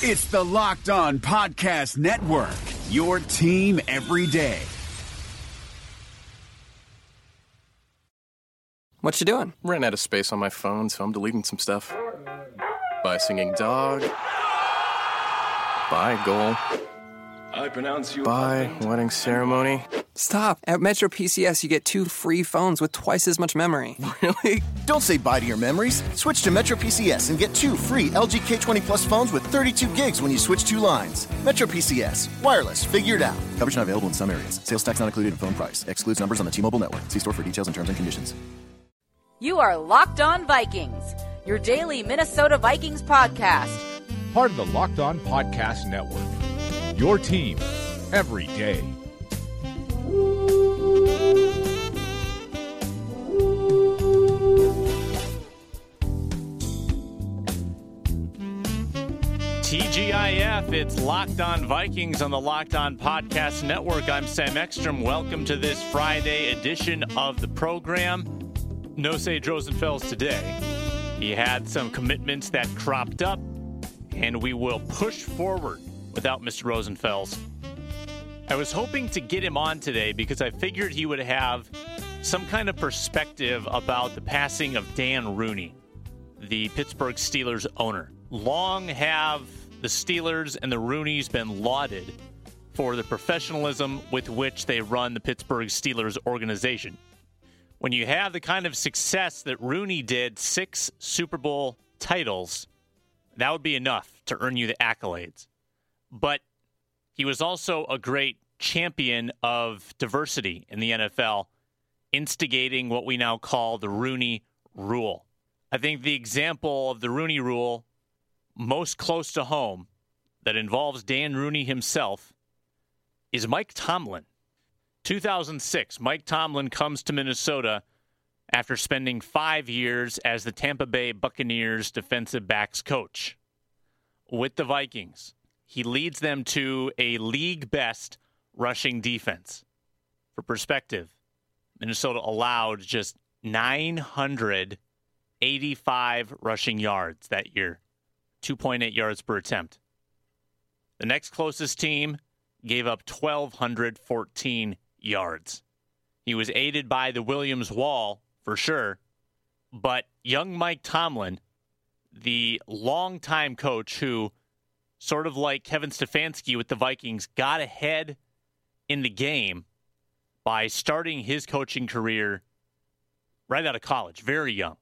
It's the Locked On Podcast Network, your team every day. What you doing? Ran out of space on my phone, so I'm deleting some stuff. Bye, singing dog. Bye, goal. I pronounce you. Bye, wedding ceremony. Stop. At Metro PCS, you get two free phones with twice as much memory. Really? Don't say bye to your memories. Switch to Metro PCS and get two free LG K20 Plus phones with 32 gigs when you switch two lines. Metro PCS. Wireless. Figured out. Coverage not available in some areas. Sales tax not included in phone price. Excludes numbers on the T-Mobile network. See store for details and terms and conditions. You are Locked On Vikings, your daily Minnesota Vikings podcast. Part of the Locked On Podcast Network. Your team every day. TGIF, it's Locked On Vikings on the Locked On Podcast Network. I'm Sam Ekstrom. Welcome to this Friday edition of the program. No Sage Rosenfels today. He had some commitments that cropped up, and we will push forward without Mr. Rosenfels. I was hoping to get him on today because I figured he would have some kind of perspective about the passing of Dan Rooney, the Pittsburgh Steelers owner. Long have the Steelers and the Rooneys been lauded for the professionalism with which they run the Pittsburgh Steelers organization. When you have the kind of success that Rooney did, six Super Bowl titles, that would be enough to earn you the accolades. But he was also a great champion of diversity in the NFL, instigating what we now call the Rooney Rule. I think the example of the Rooney Rule most close to home that involves Dan Rooney himself is Mike Tomlin. 2006, Mike Tomlin comes to Minnesota after spending five years as the Tampa Bay Buccaneers defensive backs coach with the Vikings. He leads them to a league best rushing defense. For perspective, Minnesota allowed just 985 rushing yards that year, 2.8 yards per attempt. The next closest team gave up 1,214 yards. He was aided by the Williams Wall for sure, but young Mike Tomlin, the longtime coach who, sort of like Kevin Stefanski with the Vikings, got ahead in the game by starting his coaching career right out of college, very young,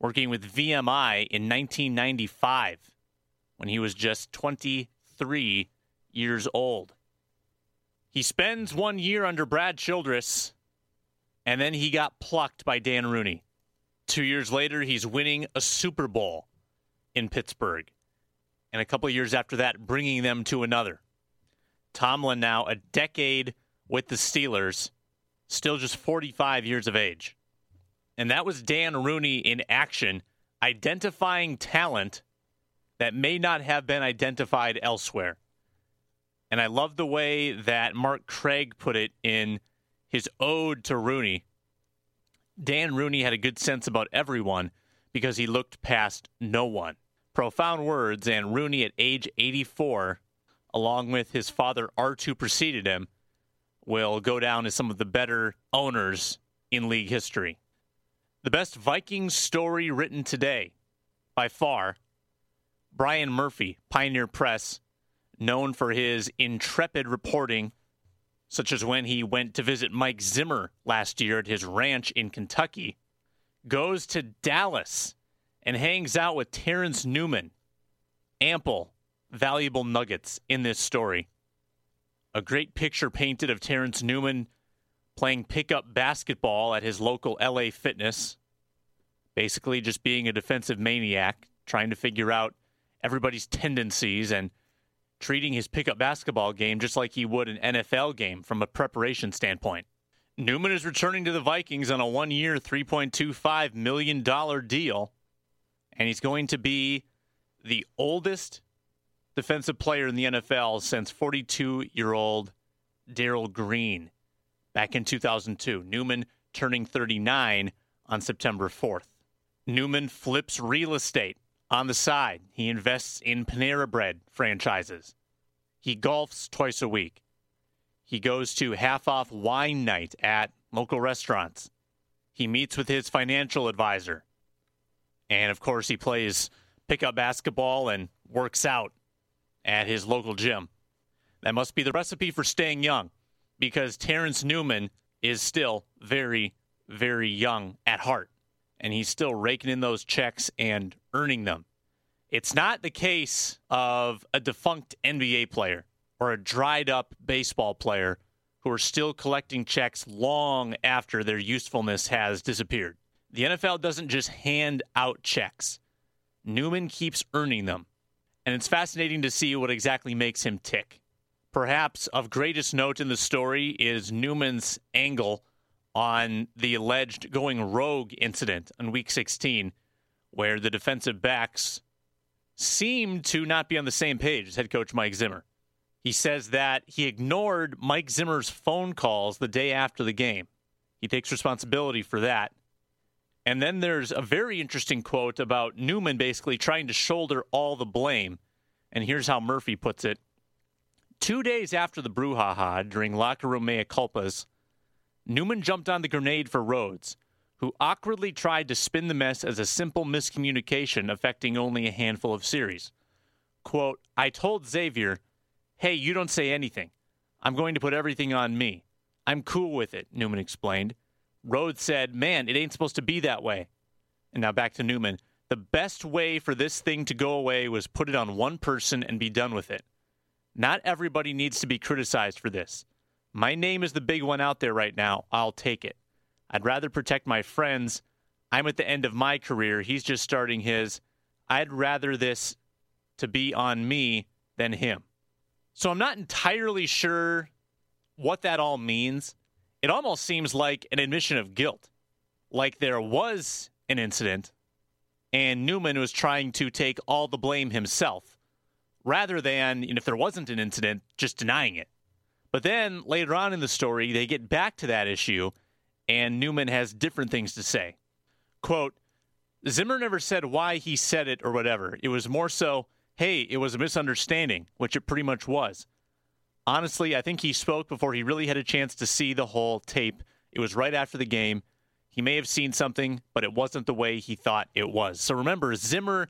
working with VMI in 1995 when he was just 23 years old. He spends one year under Brad Childress, and then he got plucked by Dan Rooney. Two years later, he's winning a Super Bowl in Pittsburgh. And a couple of years after that, bringing them to another. Tomlin now a decade with the Steelers, still just 45 years of age. And that was Dan Rooney in action, identifying talent that may not have been identified elsewhere. And I love the way that Mark Craig put it in his ode to Rooney. Dan Rooney had a good sense about everyone because he looked past no one. Profound words, and Rooney at age 84, along with his father Art who preceded him, will go down as some of the better owners in league history. The best Vikings story written today, by far, Brian Murphy, Pioneer Press, known for his intrepid reporting, such as when he went to visit Mike Zimmer last year at his ranch in Kentucky, goes to Dallas and hangs out with Terence Newman. Ample, valuable nuggets in this story. A great picture painted of Terence Newman playing pickup basketball at his local LA Fitness, basically just being a defensive maniac, trying to figure out everybody's tendencies and treating his pickup basketball game just like he would an NFL game from a preparation standpoint. Newman is returning to the Vikings on a one year, $3.25 million deal, and he's going to be the oldest defensive player in the NFL since 42 year old Darrell Green back in 2002. Newman turning 39 on September 4th. Newman flips real estate On the side, he invests in Panera Bread franchises. He golfs twice a week. He goes to half off wine night at local restaurants. He meets with his financial advisor. And of course, he plays pickup basketball and works out at his local gym. That must be the recipe for staying young because Terence Newman is still very, very young at heart. And he's still raking in those checks and earning them. It's not the case of a defunct NBA player or a dried up baseball player who are still collecting checks long after their usefulness has disappeared. The NFL doesn't just hand out checks, Newman keeps earning them. And it's fascinating to see what exactly makes him tick. Perhaps of greatest note in the story is Newman's angle on the alleged going rogue incident on week 16, where the defensive backs seemed to not be on the same page as head coach Mike Zimmer. He says that he ignored Mike Zimmer's phone calls the day after the game. He takes responsibility for that. And then there's a very interesting quote about Newman basically trying to shoulder all the blame. And here's how Murphy puts it Two days after the brouhaha during locker room mea culpas, Newman jumped on the grenade for Rhodes, who awkwardly tried to spin the mess as a simple miscommunication affecting only a handful of series. Quote, I told Xavier, hey, you don't say anything. I'm going to put everything on me. I'm cool with it, Newman explained. Rhodes said, man, it ain't supposed to be that way. And now back to Newman. The best way for this thing to go away was put it on one person and be done with it. Not everybody needs to be criticized for this. My name is the big one out there right now. I'll take it. I'd rather protect my friends. I'm at the end of my career. He's just starting his. I'd rather this to be on me than him. So I'm not entirely sure what that all means. It almost seems like an admission of guilt. Like there was an incident and Newman was trying to take all the blame himself rather than, if there wasn't an incident, just denying it. But then later on in the story, they get back to that issue and Newman has different things to say. Quote, Zimmer never said why he said it or whatever. It was more so, hey, it was a misunderstanding, which it pretty much was. Honestly, I think he spoke before he really had a chance to see the whole tape. It was right after the game. He may have seen something, but it wasn't the way he thought it was. So remember, Zimmer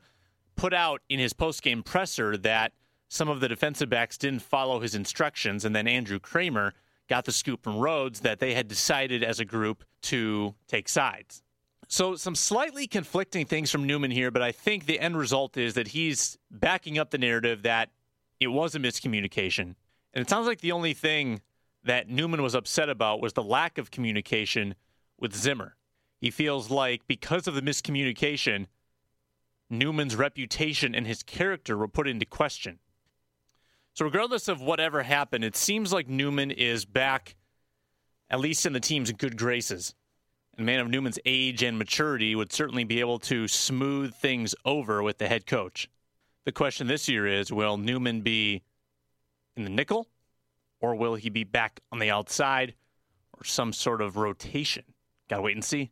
put out in his postgame presser that some of the defensive backs didn't follow his instructions, and then Andrew Krammer got the scoop from Rhodes that they had decided as a group to take sides. So, some slightly conflicting things from Newman here, but I think the end result is that he's backing up the narrative that it was a miscommunication. And it sounds like the only thing that Newman was upset about was the lack of communication with Zimmer. He feels like because of the miscommunication, Newman's reputation and his character were put into question. So, regardless of whatever happened, it seems like Newman is back, at least in the team's good graces. A man of Newman's age and maturity would certainly be able to smooth things over with the head coach. The question this year is will Newman be in the nickel, or will he be back on the outside, or some sort of rotation? Gotta wait and see.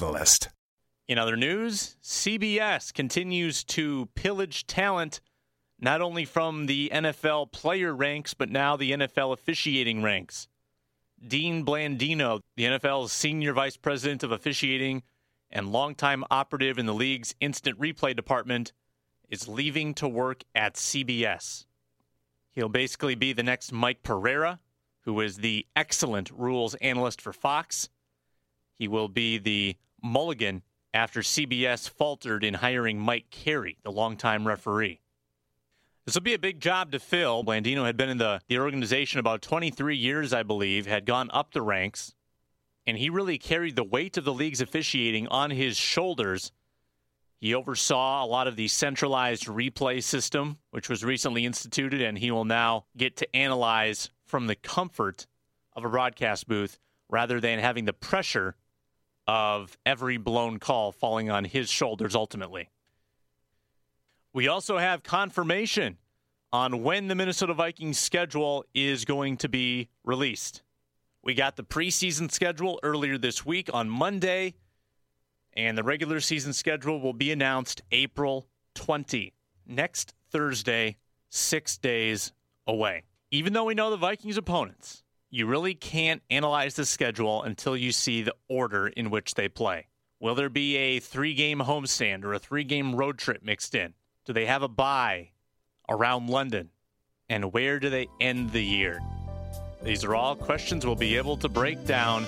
Catalyst. In other news, CBS continues to pillage talent not only from the NFL player ranks, but now the NFL officiating ranks. Dean Blandino, the NFL's senior vice president of officiating and longtime operative in the league's instant replay department, is leaving to work at CBS. He'll basically be the next Mike Pereira, who is the excellent rules analyst for Fox. He will be the mulligan after CBS faltered in hiring Mike Carey, the longtime referee. This will be a big job to fill. Blandino had been in the, the organization about 23 years, I believe, had gone up the ranks, and he really carried the weight of the league's officiating on his shoulders. He oversaw a lot of the centralized replay system, which was recently instituted, and he will now get to analyze from the comfort of a broadcast booth rather than having the pressure of every blown call falling on his shoulders ultimately. We also have confirmation on when the Minnesota Vikings schedule is going to be released. We got the preseason schedule earlier this week on Monday, and the regular season schedule will be announced April 20, next Thursday, six days away. Even though we know the Vikings' opponents, you really can't analyze the schedule until you see the order in which they play. Will there be a three game homestand or a three game road trip mixed in? Do they have a bye around London? And where do they end the year? These are all questions we'll be able to break down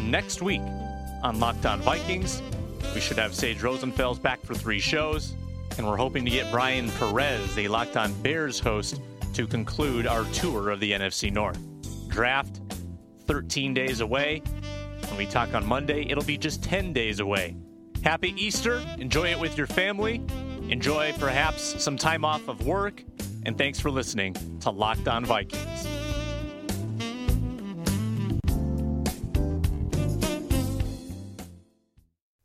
next week on Locked On Vikings. We should have Sage Rosenfels back for three shows, and we're hoping to get Brian Perez, the Locked On Bears host, to conclude our tour of the NFC North. Draft 13 days away. When we talk on Monday, it'll be just 10 days away. Happy Easter. Enjoy it with your family. Enjoy perhaps some time off of work. And thanks for listening to Locked On Vikings.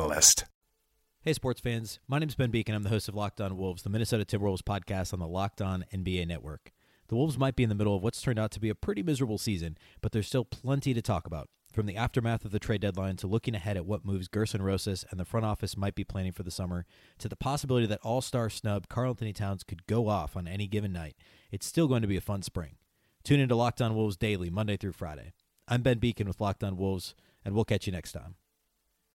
Catalyst. Hey, sports fans. My name is Ben Beecken. I'm the host of Locked On Wolves, the Minnesota Timberwolves podcast on the Locked On NBA network. The Wolves might be in the middle of what's turned out to be a pretty miserable season, but there's still plenty to talk about. From the aftermath of the trade deadline to looking ahead at what moves Gersson Rosas and the front office might be planning for the summer, to the possibility that all star snub Karl-Anthony Towns could go off on any given night, it's still going to be a fun spring. Tune into Locked On Wolves daily, Monday through Friday. I'm Ben Beecken with Locked On Wolves, and we'll catch you next time.